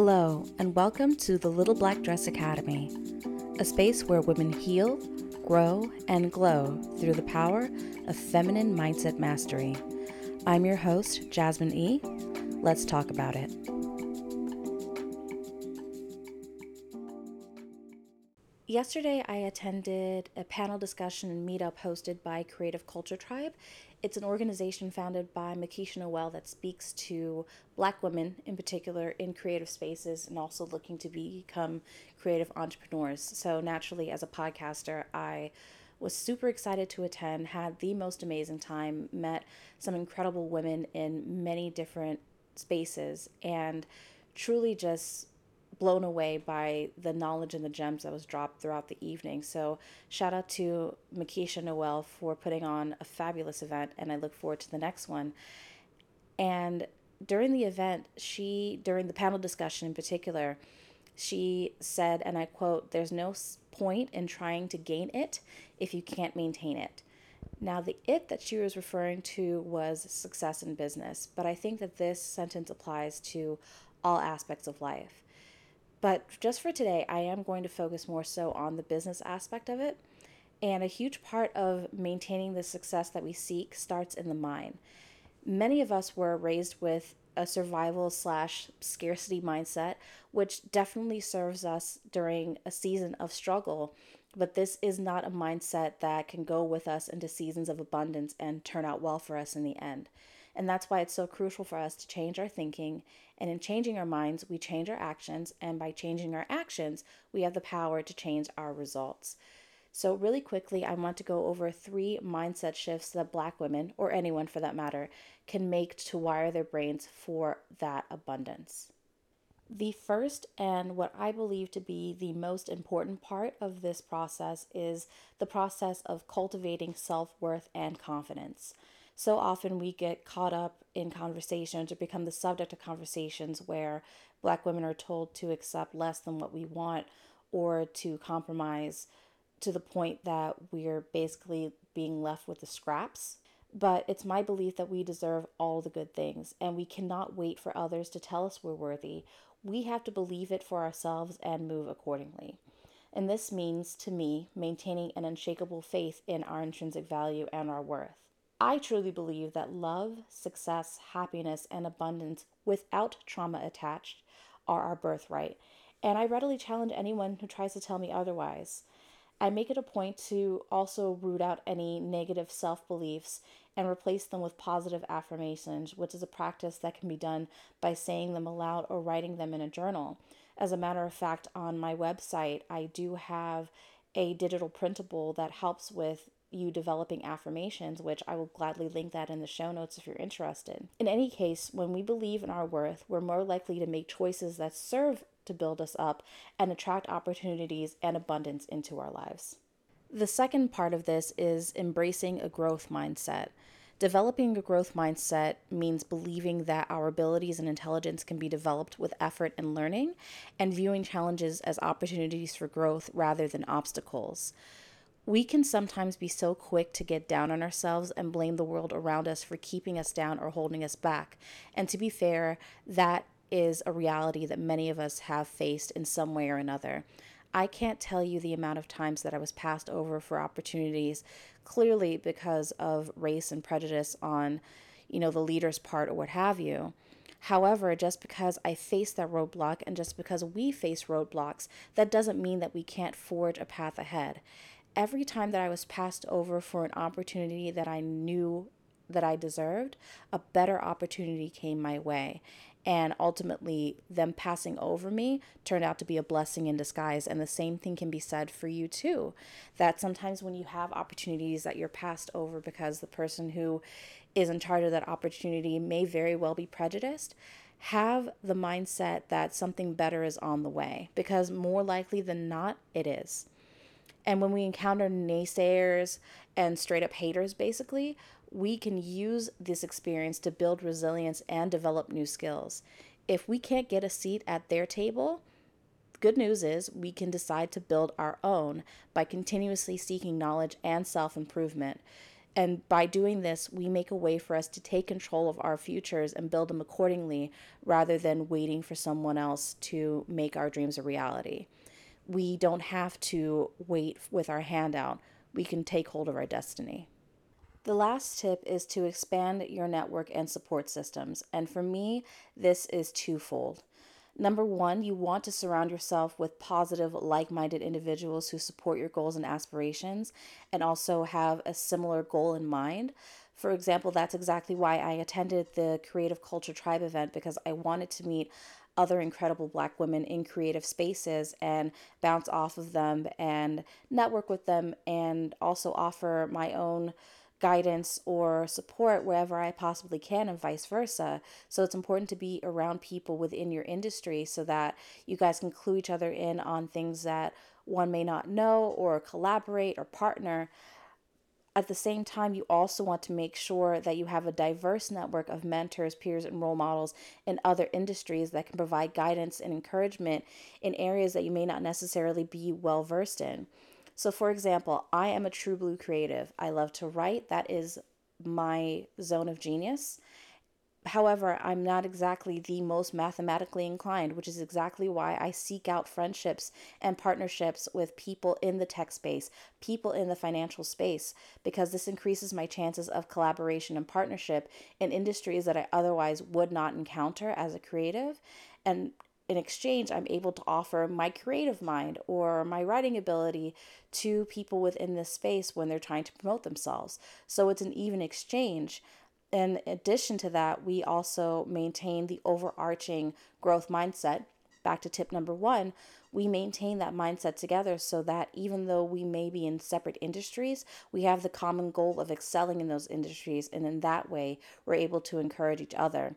Hello, and welcome to the Little Black Dress Academy, a space where women heal, grow, and glow through the power of feminine mindset mastery. I'm your host, Jasmyn E. Let's talk about it. Yesterday, I attended a panel discussion and meetup hosted by Creative Culture Tribe. It's an organization founded by Makisha Noel that speaks to Black women, in particular, in creative spaces and also looking to become creative entrepreneurs. So, naturally, as a podcaster, I was super excited to attend, had the most amazing time, met some incredible women in many different spaces, and truly just blown away by the knowledge and the gems that was dropped throughout the evening. So, shout out to Makisha Noel for putting on a fabulous event, and I look forward to the next one. And during the event, she, during the panel discussion in particular, she said, and I quote, There's no point in trying to gain it if you can't maintain it. Now, the it that she was referring to was success in business, but I think that this sentence applies to all aspects of life. But just for today, I am going to focus more so on the business aspect of it. And a huge part of maintaining the success that we seek starts in the mind. Many of us were raised with a survival slash scarcity mindset, which definitely serves us during a season of struggle. But this is not a mindset that can go with us into seasons of abundance and turn out well for us in the end. And that's why it's so crucial for us to change our thinking. And in changing our minds, we change our actions. And by changing our actions, we have the power to change our results. So, really quickly, I want to go over three mindset shifts that Black women, or anyone for that matter, can make to wire their brains for that abundance. The first, and what I believe to be the most important part of this process, is the process of cultivating self worth and confidence so often we get caught up in conversations or become the subject of conversations where black women are told to accept less than what we want or to compromise to the point that we're basically being left with the scraps. But it's my belief that we deserve all the good things and we cannot wait for others to tell us we're worthy. We have to believe it for ourselves and move accordingly. And this means, to me, maintaining an unshakable faith in our intrinsic value and our worth. I truly believe that love, success, happiness, and abundance without trauma attached are our birthright, and I readily challenge anyone who tries to tell me otherwise. I make it a point to also root out any negative self beliefs and replace them with positive affirmations, which is a practice that can be done by saying them aloud or writing them in a journal. As a matter of fact, on my website, I do have a digital printable that helps with you developing affirmations, which I will gladly link that in the show notes if you're interested. In any case, when we believe in our worth, we're more likely to make choices that serve to build us up and attract opportunities and abundance into our lives. The second part of this is embracing a growth mindset. Developing a growth mindset means believing that our abilities and intelligence can be developed with effort and learning, and viewing challenges as opportunities for growth rather than obstacles. We can sometimes be so quick to get down on ourselves and blame the world around us for keeping us down or holding us back. And to be fair, that is a reality that many of us have faced in some way or another. I can't tell you the amount of times that I was passed over for opportunities, clearly because of race and prejudice on, you know, the leader's part or what have you. However, just because I face that roadblock and just because we face roadblocks, that doesn't mean that we can't forge a path ahead every time that I was passed over for an opportunity that I knew that I deserved, a better opportunity came my way. And ultimately, them passing over me turned out to be a blessing in disguise. And the same thing can be said for you too. That sometimes when you have opportunities that you're passed over because the person who is in charge of that opportunity may very well be prejudiced, have the mindset that something better is on the way because more likely than not, it is. And when we encounter naysayers and straight up haters, basically, we can use this experience to build resilience and develop new skills. If we can't get a seat at their table, good news is we can decide to build our own by continuously seeking knowledge and self improvement. And by doing this, we make a way for us to take control of our futures and build them accordingly rather than waiting for someone else to make our dreams a reality. We don't have to wait with our hand out, we can take hold of our destiny. The last tip is to expand your network and support systems. And for me, this is twofold. Number one, you want to surround yourself with positive, like minded individuals who support your goals and aspirations and also have a similar goal in mind. For example, that's exactly why I attended the Creative Culture Tribe event because I wanted to meet other incredible black women in creative spaces and bounce off of them and network with them and also offer my own guidance or support wherever I possibly can, and vice versa. So it's important to be around people within your industry so that you guys can clue each other in on things that one may not know or collaborate or partner. At the same time, you also want to make sure that you have a diverse network of mentors, peers, and role models in other industries that can provide guidance and encouragement in areas that you may not necessarily be well versed in. So, for example, I am a true blue creative. I love to write, that is my zone of genius. However, I'm not exactly the most mathematically inclined, which is exactly why I seek out friendships and partnerships with people in the tech space, people in the financial space, because this increases my chances of collaboration and partnership in industries that I otherwise would not encounter as a creative. And in exchange, I'm able to offer my creative mind or my writing ability to people within this space when they're trying to promote themselves. So it's an even exchange. In addition to that, we also maintain the overarching growth mindset. Back to tip number one, we maintain that mindset together so that even though we may be in separate industries, we have the common goal of excelling in those industries. And in that way, we're able to encourage each other.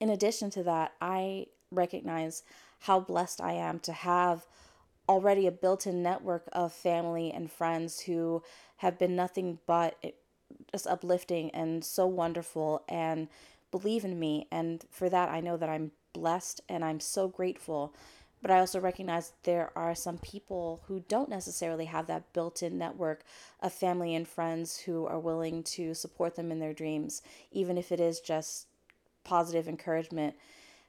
In addition to that, I recognize how blessed I am to have already a built in network of family and friends who have been nothing but just uplifting and so wonderful and believe in me. And for that, I know that I'm blessed and I'm so grateful. But I also recognize there are some people who don't necessarily have that built in network of family and friends who are willing to support them in their dreams, even if it is just positive encouragement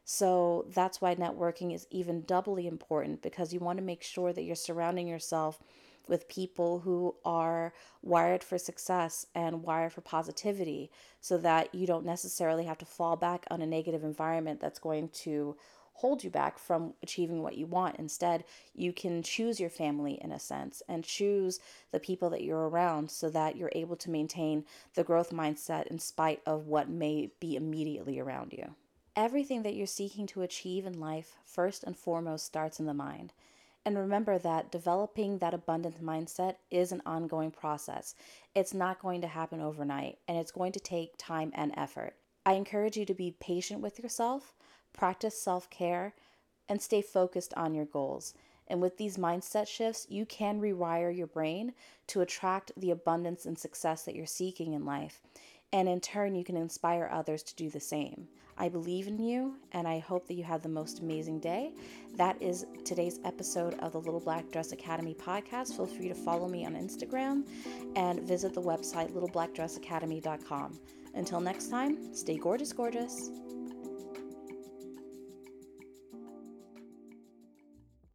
so that's why networking is even doubly important because you want to make sure that you're surrounding yourself with people who are wired for success and wired for positivity so that you don't necessarily have to fall back on a negative environment that's going to hold you back from achieving what you want. Instead, you can choose your family in a sense and choose the people that you're around so that you're able to maintain the growth mindset in spite of what may be immediately around you. Everything that you're seeking to achieve in life, first and foremost, starts in the mind. And remember that developing that abundant mindset is an ongoing process. It's not going to happen overnight, and it's going to take time and effort. I encourage you to be patient with yourself, practice self care, and stay focused on your goals. And with these mindset shifts, you can rewire your brain to attract the abundance and success that you're seeking in life. And in turn, you can inspire others to do the same. I believe in you, and I hope that you have the most amazing day. That is today's episode of the Little Black Dress Academy podcast. Feel free to follow me on Instagram and visit the website littleblackdressacademy.com. Until next time, stay gorgeous, gorgeous.